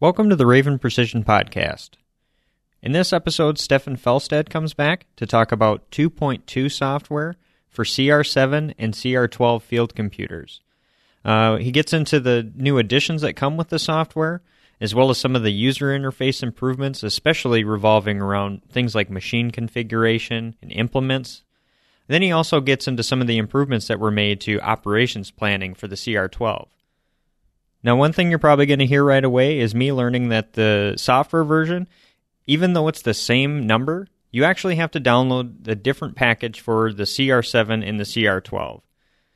Welcome to the Raven Precision Podcast. In this episode, Stefan Felstad comes back to talk about 2.2 software for CR7 and CR12 field computers. Uh, he gets into the new additions that come with the software, as well as some of the user interface improvements, especially revolving around things like machine configuration and implements. Then he also gets into some of the improvements that were made to operations planning for the CR12. Now, one thing you're probably going to hear right away is me learning that the software version, even though it's the same number, you actually have to download the different package for the CR7 and the CR12.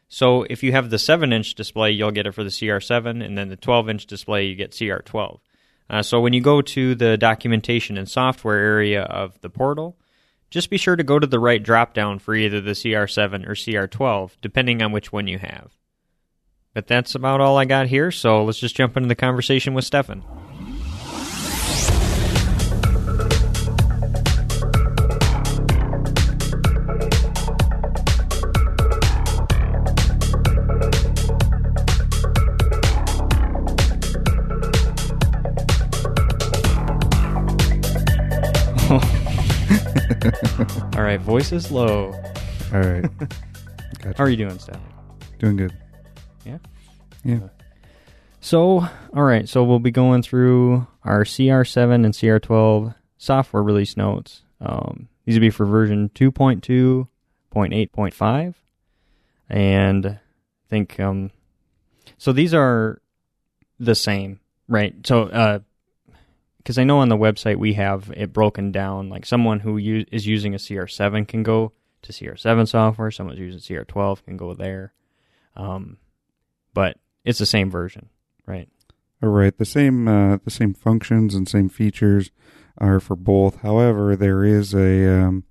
So if you have the 7 inch display, you'll get it for the CR7, and then the 12 inch display, you get CR12. Uh, so when you go to the documentation and software area of the portal, just be sure to go to the right drop down for either the CR7 or CR12, depending on which one you have. But that's about all I got here, so let's just jump into the conversation with Stefan. all right, voice is low. All right. How are you doing, Stefan? Doing good. Yeah? Yeah. So, all right, so we'll be going through our CR7 and CR12 software release notes. Um, these will be for version 2.2.8.5. And I think, um, so these are the same, right? So, uh, because I know on the website we have it broken down. Like someone who u- is using a CR7 can go to CR7 software. Someone who's using CR12 can go there. Um, but it's the same version, right? All right. The same uh, the same functions and same features are for both. However, there is a um,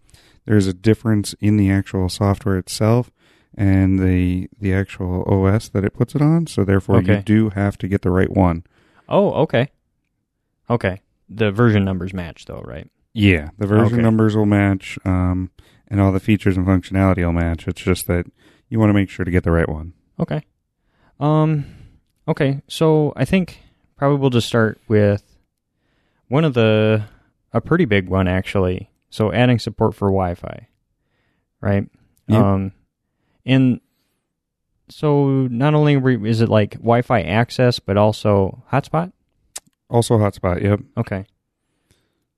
there's a difference in the actual software itself and the the actual OS that it puts it on. So therefore, Okay. you do have to get the right one. Oh, okay. Okay. The version numbers match though, right? Yeah, the version Okay. numbers will match, um, and all the features and functionality will match. It's just that you want to make sure to get the right one. Okay. Um okay, so I think probably we'll just start with one of the a pretty big one actually. So adding support for Wi-Fi. Right? Yep. Um and so not only is it like Wi-Fi access but also hotspot? Also, hotspot. Yep. Okay.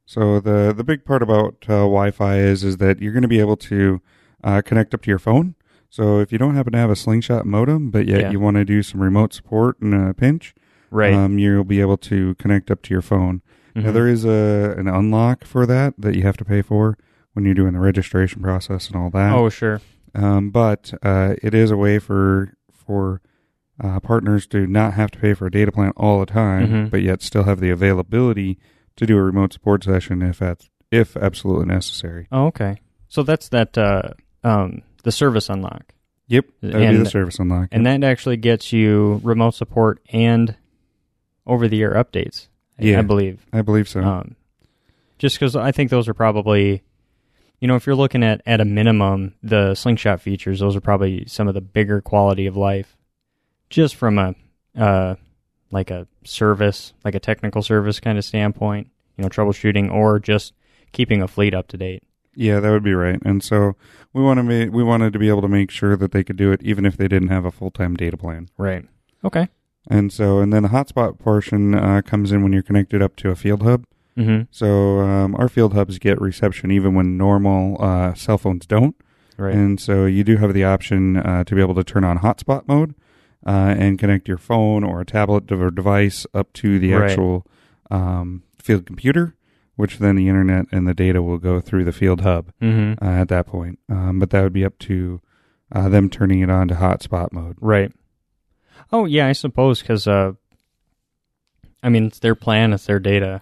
So the the big part about uh, Wi-Fi is is that you're going to be able to uh, connect up to your phone. So if you don't happen to have a slingshot modem, but yet Yeah. you want to do some remote support in a pinch, Right. um, you'll be able to connect up to your phone. Now Mhm. there is a an unlock for that that you have to pay for when you're doing the registration process and all that. Oh, sure. Um, but uh, it is a way for for uh, partners to not have to pay for a data plan all the time, Mhm. but yet still have the availability to do a remote support session if that's if absolutely necessary. Oh, okay. So that's that uh um the service unlock. Yep, that would be the service unlock. And that actually gets you remote support and over the air updates. I- Yeah. I believe. I believe so. Um, just because I think those are probably, you know, if you're looking at at a minimum the slingshot features, those are probably some of the bigger quality of life, just from a uh, like a service, like a technical service kind of standpoint, you know, troubleshooting or just keeping a fleet up to date. Yeah, that would be right. And so we want to ma- we wanted to be able to make sure that they could do it even if they didn't have a full time data plan. Right. Okay. And so and then the hotspot portion uh, comes in when you're connected up to a field hub. Mm-hmm. So um, our field hubs get reception even when normal uh, cell phones don't. Right. And so you do have the option uh, to be able to turn on hotspot mode uh, and connect your phone or a tablet or device up to the Right. actual um, field computer, which then the internet and the data will go through the field hub mm-hmm. uh, at that point. Um, but that would be up to uh, them turning it on to hotspot mode. Right. Oh yeah, I suppose because uh, I mean it's their plan, it's their data.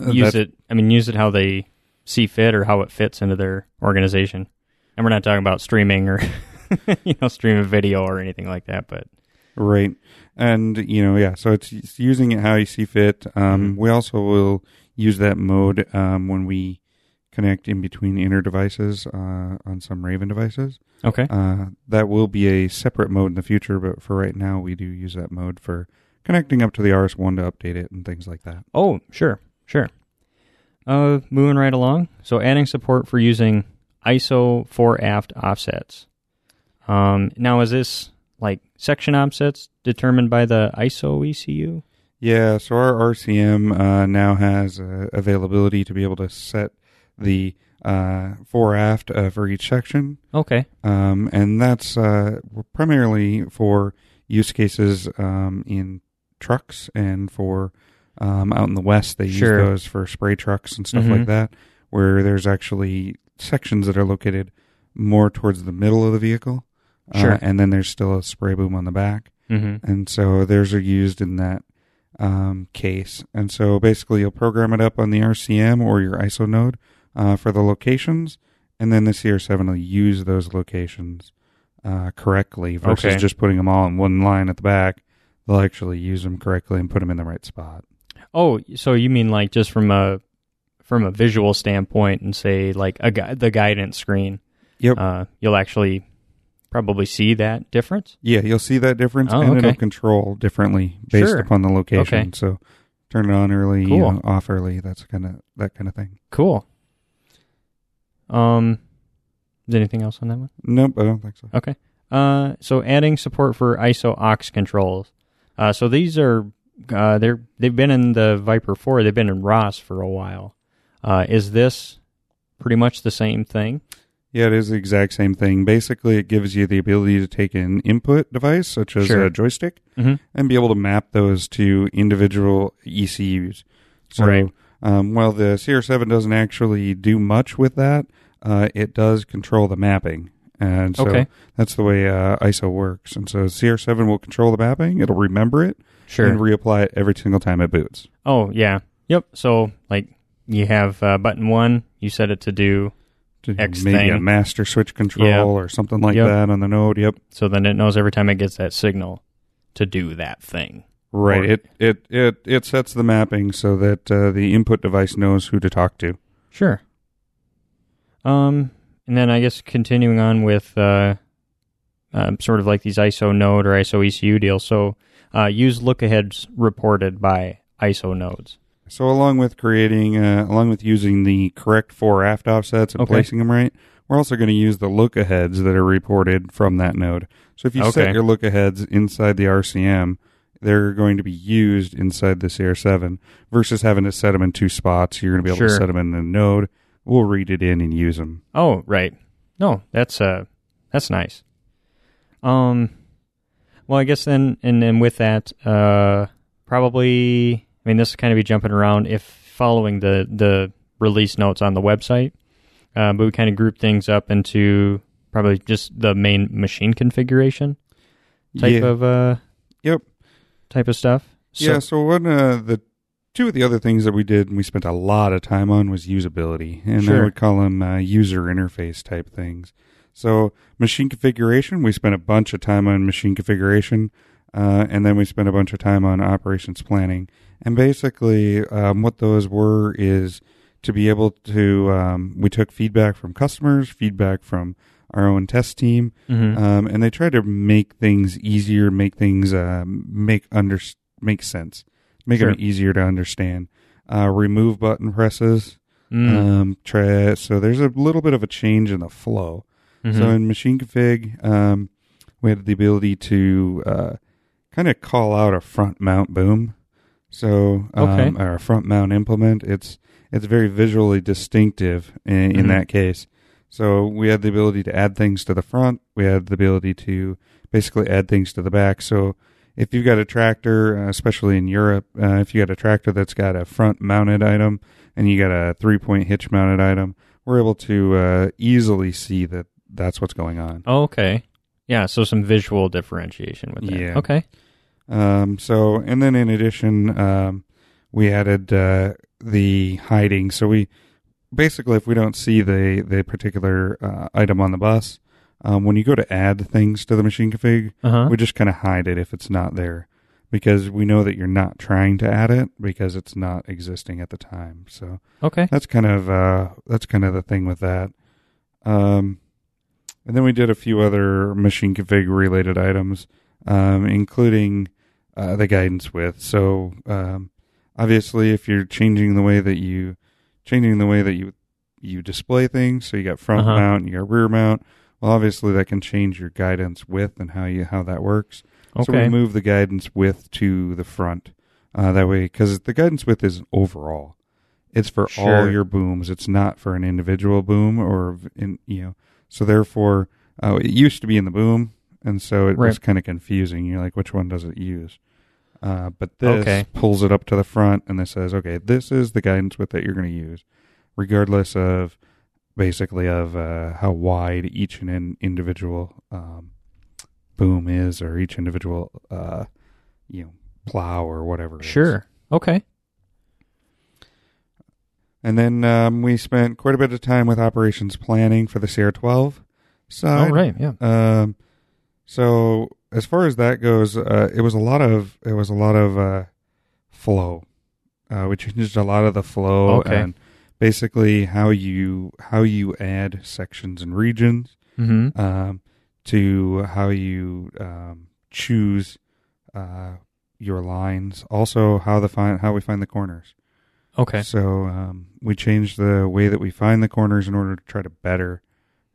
Uh, use it. I mean, use it how they see fit or how it fits into their organization. And we're not talking about streaming or you know stream a video or anything like that. But Right. And, you know, yeah, so it's, it's using it how you see fit. Um, Mhm. We also will use that mode um, when we connect in between inner devices uh, on some Raven devices. okay, Uh, that will be a separate mode in the future, but for right now, we do use that mode for connecting up to the RS1 to update it and things like that. Oh, sure, sure. Uh, moving right along. So adding support for using ISO fore aft offsets. Um, now is this like section offsets determined by the ISO ECU? Yeah, so our RCM uh, now has uh, availability to be able to set the uh, fore aft uh, for each section, Okay. um, and that's uh, primarily for use cases um, in trucks and for um, out in the west. They Sure. use those for spray trucks and stuff Mhm. like that, where there's actually sections that are located more towards the middle of the vehicle, uh, Sure. and then there's still a spray boom on the back Mm-hmm. and so theirs are used in that um, case. And so basically, you'll program it up on the RCM or your ISO node uh, for the locations, and then the CR7 will use those locations uh, correctly versus Okay. just putting them all in one line at the back. They'll actually use them correctly and put them in the right spot. Oh, so you mean like just from a from a visual standpoint, and say like a the guidance screen? Yep. Uh, you'll actually probably see that difference. Yeah, you'll see that difference, Oh, and okay. it'll control differently based Sure. upon the location. Okay. So turn it on early, you know, off early. That's kind of that kind of thing. Cool. Um, is there anything else on that one? Nope, I don't think so. Okay. Uh, so adding support for ISO aux controls. Uh, so these are uh, they're they've been in the Viper Four. They've been in ROS for a while. Uh, is this pretty much the same thing? Yeah, it is the exact same thing. Basically, it gives you the ability to take an input device, such as Sure. a joystick, Mm-hmm. and be able to map those to individual ECUs. So, Right. um, while the CR7 doesn't actually do much with that, uh, it does control the mapping. And so Okay. that's the way uh, ISO works. And so CR7 will control the mapping, it'll remember it, Sure. and reapply it every single time it boots. oh yeah. Yep. So like you have uh, button one, you set it to do, X maybe a master switch control Yeah. or something like Yep. that on the node. Yep. so then it knows every time it gets that signal to do that thing. Right. Or- It it it it sets the mapping so that uh, the input device knows who to talk to. Sure. Um, and then I guess continuing on with uh, um, sort of like these ISO node or ISO ECU deals. So uh, use lookaheads reported by ISO nodes. So along with creating, uh, along with using the correct fore aft offsets and Okay. placing them right, we're also going to use the lookaheads that are reported from that node. So if you set Okay. your lookaheads inside the RCM, they're going to be used inside the CR7 versus having to set them in two spots. You're going to be able to set them in the node. We'll read it in and use them. Oh, right. No, that's uh, that's nice. Um, well, I guess then, and then with that, uh, probably, I mean, this is kind of be jumping around if following the the release notes on the website, uh, but we kind of group things up into probably just the main machine configuration type yeah. of uh, Yep. type of stuff. So, yeah. So one uh, the two of the other things that we did and we spent a lot of time on was usability, and I would call them uh, user interface type things. So machine configuration, we spent a bunch of time on machine configuration, uh, and then we spent a bunch of time on operations planning. And basically, um, what those were is to be able to. Um, we took feedback from customers, feedback from our own test team, Mhm. um, and they tried to make things easier, make things um, make under make sense, make Sure. them easier to understand. Uh, remove button presses. Mm. Um, try so there's a little bit of a change in the flow. Mhm. So in machine config, um, we had the ability to uh, kind of call out a front mount boom. So um, Okay. a front mount implement. It's it's very visually distinctive in, in Mhm. that case. So we had the ability to add things to the front. We had the ability to basically add things to the back. So if you've got a tractor, uh, especially in Europe, uh, if you got a tractor that's got a front mounted item and you got a three point hitch mounted item, we're able to uh, easily see that that's what's going on. Oh, okay. Yeah, so some visual differentiation with that. Yeah. Okay. Um, so, and then in addition, um, we added uh, the hiding. So we basically, if we don't see the the particular uh, item on the bus, um, when you go to add things to the machine config, Uh huh. we just kind of hide it if it's not there, because we know that you're not trying to add it because it's not existing at the time. So Okay. that's kind of uh, that's kind of the thing with that. Um, and then we did a few other machine config related items, um, including uh, the guidance with. So um, obviously, if you're changing the way that you changing the way that you you display things, so you got front Uh-huh. mount, and you got rear mount. Well, obviously, that can change your guidance width and how you how that works. So we Okay. move the guidance width to the front. Uh, that way, because the guidance width is overall. It's for all your booms. It's not for an individual boom or in you know. So therefore, uh, it used to be in the boom, and so it was kind of confusing. You're like, which one does it use? Uh, but this Okay. pulls it up to the front, and this says, okay, this is the guidance width that you're going to use, regardless of basically of uh, how wide each and in individual um, boom is, or each individual uh, you know plow or whatever. Sure. Okay. And then um, we spent quite a bit of time with operations planning for the CR12 side. Right. Yeah. Um, so as far as that goes, uh, it was a lot of it was a lot of uh, flow. Uh, we changed a lot of the flow Okay. and basically how you how you add sections and regions Mm-hmm. um, to how you um, choose uh, your lines. Also, how the find how we find the corners. Okay. So um, we changed the way that we find the corners in order to try to better,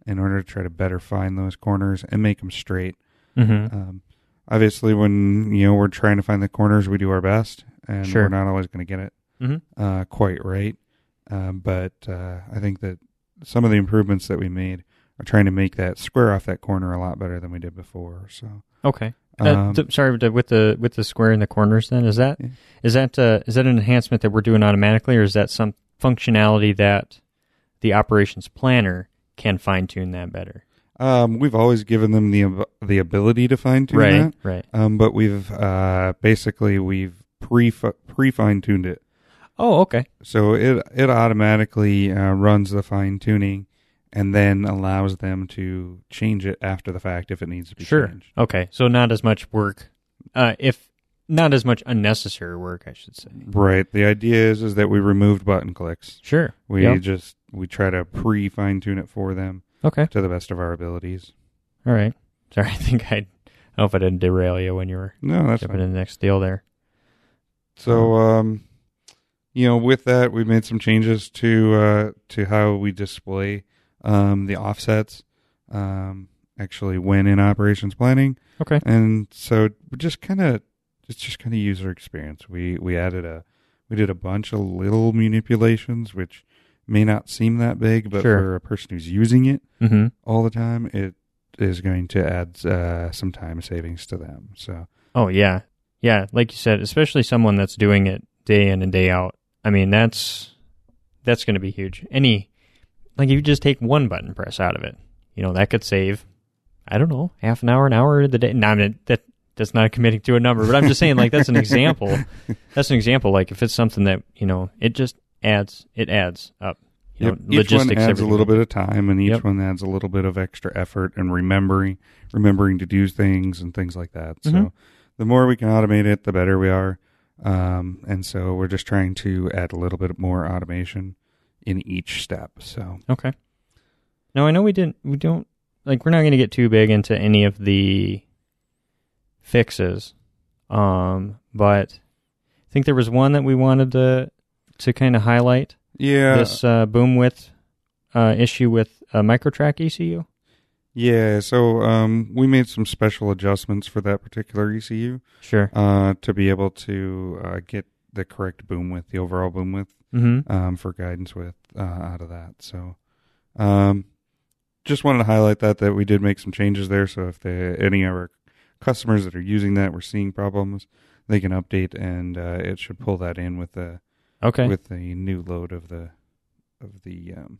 in order to try to better find those corners and make them straight. Mm-hmm. Um, obviously, when you know we're trying to find the corners, we do our best, and Sure. we're not always going to get it Mm-hmm. uh, quite right. Um, but uh, I think that some of the improvements that we made are trying to make that square off that corner a lot better than we did before. So Okay. Uh, um, sorry, with the with the square in the corners, then is that Yeah. is that uh, is that an enhancement that we're doing automatically, or is that some functionality that the operations planner can fine tune that better? Um, we've always given them the the ability to fine tune right. that. Right. Um, but we've uh, basically we've pre pre fine tuned it, Oh, okay. so it it automatically uh, runs the fine tuning, and then allows them to change it after the fact if it needs to be Sure. changed. Okay. So not as much work, uh, if not as much unnecessary work, I should say. Right. The idea is is that we removed button clicks. Sure. We Yep. just we try to pre fine tune it for them Okay. to the best of our abilities. All right. Sorry, I think I. I don't know if I didn't derail you when you were No, that's jumping fine. in the next deal there. So, um, you know, with that, we've made some changes to uh, to how we display um, the offsets. Um, actually, when in operations planning, Okay. and so just kind of it's just kind of user experience. We we added a we did a bunch of little manipulations, which may not seem that big, but Sure. for a person who's using it Mm-hmm. all the time, it is going to add uh, some time savings to them. So Oh yeah, yeah. Like you said, especially someone that's doing it day in and day out. I mean, that's that's going to be huge. Any like if you just take one button press out of it, you know that could save. I don't know, half an hour, an hour of the day. No, I mean, that that's not committing to a number, but I'm just saying like that's an example. That's an example. Like if it's something that you know, it just adds it adds up. You Yep. know, Each one logistics, adds a little bit of time, and each Yep. one adds a little bit of extra effort and remembering, remembering to do things and things like that. So, Mhm. the more we can automate it, the better we are. Um, and so we're just trying to add a little bit more automation in each step. So, Okay. Now I know we didn't. We don't like. We're not going to get too big into any of the fixes, um, but I think there was one that we wanted to to kind of highlight yeah, this uh, boom width uh, issue with uh, Micro-Trak ECU. yeah. So, um, we made some special adjustments for that particular ECU Sure. uh, to be able to uh, get the correct boom width, the overall boom width. Mm-hmm. um, for guidance with uh, out of that. So, um, just wanted to highlight that that we did make some changes there. So if they, any of our customers that are using that were seeing problems, they can update and uh, it should pull that in with the Okay. with the new load of the of the um,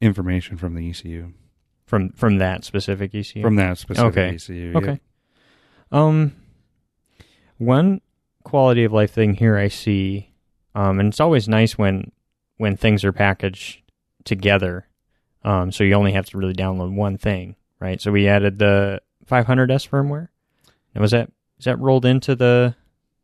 information from the ECU from from that specific ECU. from that specific Okay. ECU. Okay. Yep. Um, one quality of life thing here I see, um, and it's always nice when when things are packaged together. Um, so you only have to really download one thing, right? So we added the 500s firmware. And was that is that rolled into the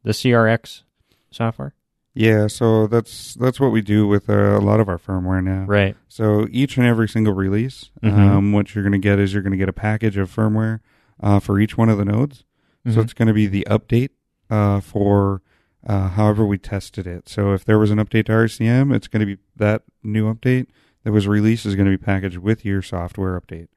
the CRX software? Yeah, so that's that's what we do with uh, a lot of our firmware now. Right. So each and every single release, Mhm. um, what you're going to get is you're going to get a package of firmware uh, for each one of the nodes. So Mhm. it's going to be the update uh, for uh, however we tested it. So if there was an update to RCM, it's going to be that new update that was released is going to be packaged with your software update.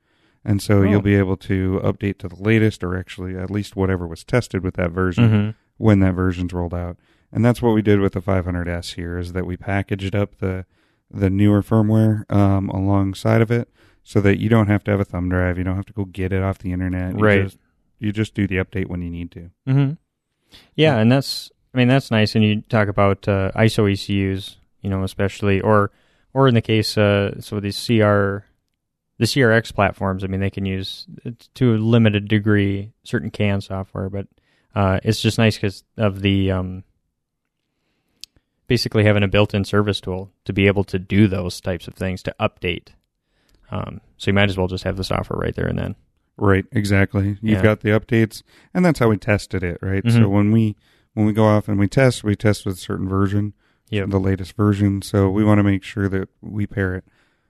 And so Oh. you'll be able to update to the latest or actually at least whatever was tested with that version hmm when that version's rolled out. And that's what we did with the 500S here is that we packaged up the the newer firmware um, alongside of it so that you don't have to have a thumb drive, you don't have to go get it off the internet. You Right. Just, you just do the update when you need to. hmm Yeah, and that's I mean that's nice. And you talk about uh, ISO ECUs, you know, especially or or in the case uh, so these CR the CRX platforms. I mean, they can use to a limited degree certain CAN software, but uh, it's just nice because of the um, basically having a built-in service tool to be able to do those types of things to update. Um, so you might as well just have the software right there and then. Right, exactly. You've Yeah. got the updates, and that's how we tested it, right? Mhm. So when we when we go off and we test, we test with a certain version, Yep. the latest version. So we want to make sure that we pair it.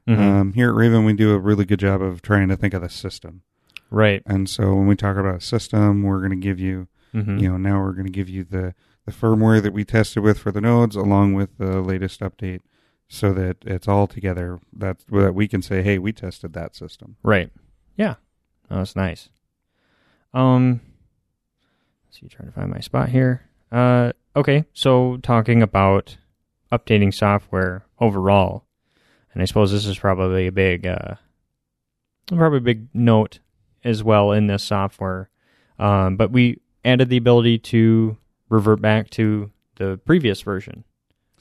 Mhm. Um, here at Raven, we do a really good job of trying to think of the system. right. And so when we talk about a system, we're going to give you, hmm you know, now we're going to give you the the firmware that we tested with for the nodes, along with the latest update, so that it's all together. That that we can say, hey, we tested that system. Right. Yeah. Oh, that's nice. Um, let's see, trying to find my spot here. Uh, okay. So talking about updating software overall, and I suppose this is probably a big, uh, probably a big note as well in this software. Um, but we added the ability to revert back to the previous version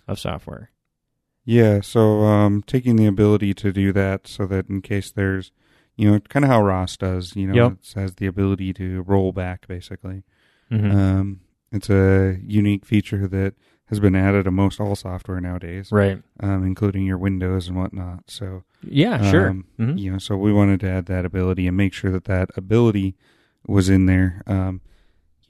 of software. Yeah, so um, taking the ability to do that so that in case there's, you know, kind of how ROS does, you know, Yep. it has the ability to roll back basically. Mhm. Um, it's a unique feature that has been added to most all software nowadays, right. um, including your Windows and whatnot. So, Yeah. Sure. um, Mhm. you know, so we wanted to add that ability and make sure that that ability was in there. Um,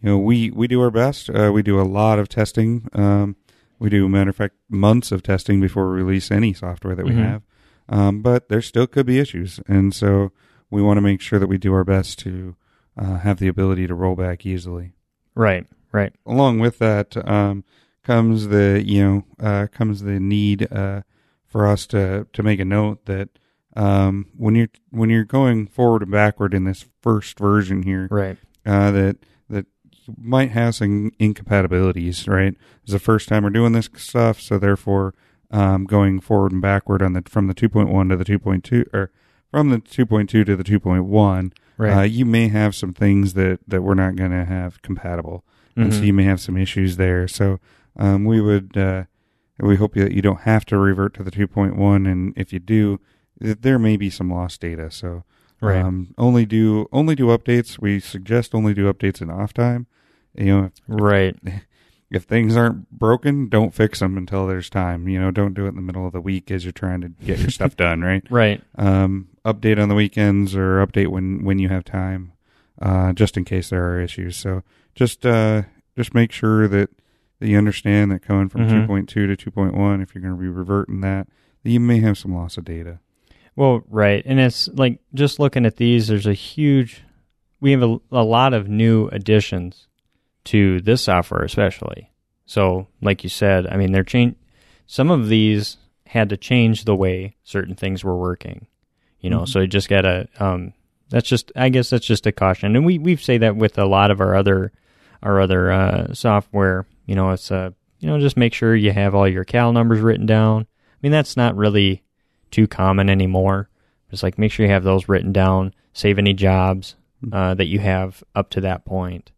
you know, we, we do our best. Uh, we do a lot of testing. Um, we do, matter of fact, months of testing before we release any software that we Mhm. have. Um, but there still could be issues. And so we want to make sure that we do our best to uh, have the ability to roll back easily. Right. Right. Along with that um, comes the, you know, uh, comes the need uh, for us to, to make a note that um, when you're when you're going forward and backward in this first version here, Right. uh, that that might have some incompatibilities. Right, it's the first time we're doing this stuff, so therefore, um, going forward and backward on the from the 2.1 to the 2.2 or from the 2.2 to the 2.1, Right. uh, you may have some things that that we're not going to have compatible, and so Mhm. you may have some issues there. So um, we would. Uh, we hope that you don't have to revert to the 2.1, and if you do, there may be some lost data. So Right. um, only do only do updates. We suggest only do updates in off time. You know, right. if things aren't broken, don't fix them until there's time. You know, don't do it in the middle of the week as you're trying to get your stuff done. Right. Right. Um, update on the weekends or update when when you have time, uh, just in case there are issues. So just uh, just make sure that that you understand that coming from Mhm. 2.2 to 2.1, if you're going to be reverting that, that you may have some loss of data. Well, right. And it's like just looking at these, there's a huge, we have a, a lot of new additions to this software, especially. So, like you said, I mean, they're change. Some of these had to change the way certain things were working, you know. Mhm. So you just gotta. Um, that's just. I guess that's just a caution, and we we say that with a lot of our other our other uh, software. You know, it's uh, you know, just make sure you have all your cal numbers written down. I mean, that's not really too common anymore. Just like make sure you have those written down. Save any jobs uh, that you have up to that point.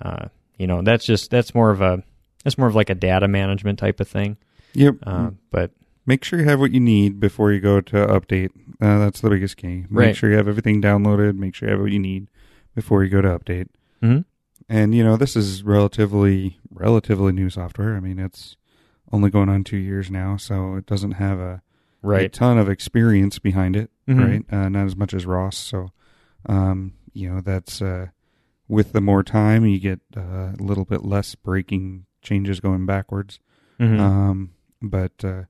Uh, you know, that's just that's more of a that's more of like a data management type of thing. Yep. Uh, but make sure you have what you need before you go to update. Uh, that's the biggest key. Make Right. sure you have everything downloaded. Make sure you have what you need before you go to update. mhm. And you know, this is relatively relatively new software. I mean, it's only going on two years now, so it doesn't have a, a right, ton of experience behind it, Mhm. right? Uh, not as much as ROS. So, um, you know, that's uh, with the more time, you get uh, a little bit less breaking changes going backwards. Mhm. Um, but uh,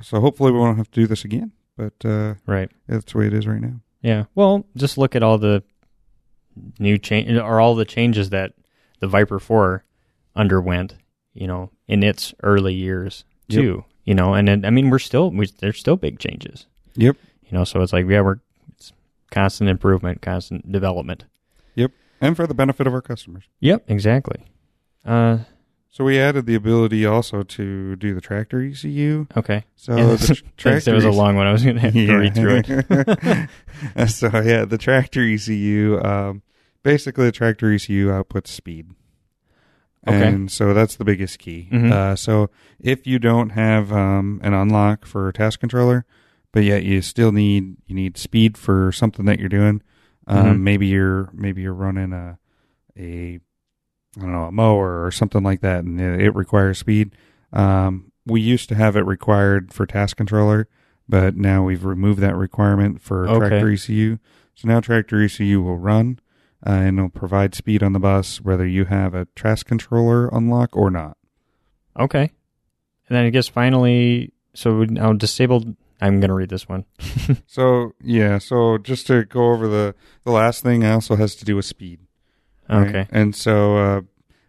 so hopefully we won't have to do this again. But uh, right, that's the way it is right now. yeah. Well, just look at all the new change or all the changes that the Viper Four underwent, you know, in its early years Yep. too. You know, and then, I mean, we're still we, there's still big changes. Yep. You know, so it's like yeah, we're it's constant improvement, constant development. And for the benefit of our customers. Yep, exactly. Uh, So we added the ability also to do the tractor ECU. okay. So Yeah, the tr- tractor that was a long one. I was going to have to read through it. so yeah, the tractor ECU, um, basically the tractor ECU outputs speed. Okay. And so that's the biggest key. Mhm. Uh, so if you don't have um, an unlock for a task controller, but yet you still need you need speed for something that you're doing, um, Mhm. maybe you're maybe you're running a a I don't know a mower or something like that, and it, it requires speed. Um, we used to have it required for task controller, but now we've removed that requirement for Okay. tractor ECU. So now tractor ECU will run uh, and it'll provide speed on the bus whether you have a task controller unlock or not. Okay. And then I guess finally, so we now disabled. I'm going to read this one. So yeah, so just to go over the the last thing also has to do with speed. right? Okay. and so uh,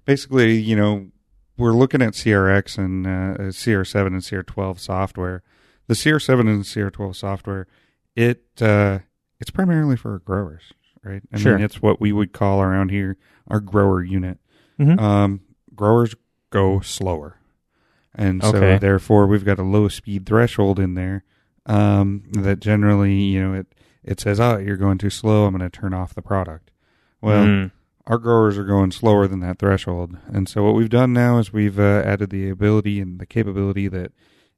basically, you know, we're looking at CRX and uh, CR7 and CR12 software. The CR7 and CR12 software, it uh, it's primarily for growers, right? I Sure. mean, it's what we would call around here our grower unit. Mhm. Um, growers go slower, and so Okay. therefore we've got a low speed threshold in there um, that generally, you know, it it says, "Oh, you're going too slow. I'm going to turn off the product." Well, Mm. our growers are going slower than that threshold. And so what we've done now is we've uh, added the ability and the capability that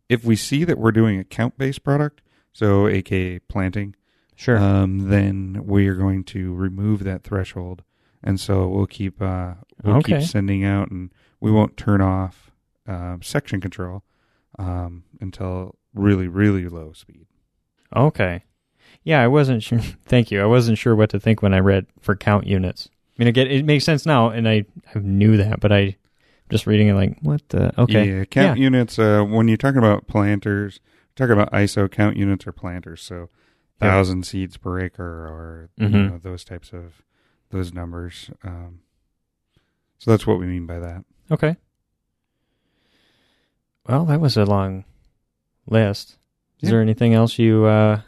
if we see that we're doing a count based product, so aka planting, sure. um, then we are going to remove that threshold. And so we'll keep uh, we'll Okay. keep sending out, and we won't turn off um, section control um, until really really low speed. Okay. Yeah, I wasn't sure. Thank you. I wasn't sure what to think when I read for count units. I mean, again, it makes sense now, and I, I knew that, but I just reading it like, what the? Okay. Yeah, count units. Uh, when you're talking about planters, talking about ISO count units or planters. So Yeah. thousand seeds per acre or you Mhm. know, those types of those numbers. Um, so that's what we mean by that. Okay. Well, that was a long list. Is Yeah. there anything else you uh,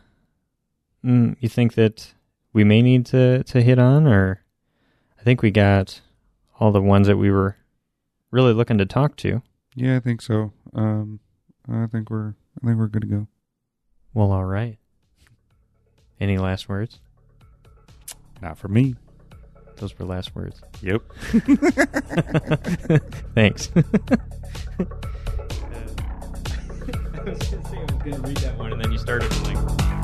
mm, you think that we may need to to hit on, or I think we got all the ones that we were really looking to talk to. Yeah, I think so. Um, I think we're I think we're good to go. Well, all right. Any last words? Not for me. Those were last words. Yep. Thanks. Was gonna say I was gonna read that one, and then you started like.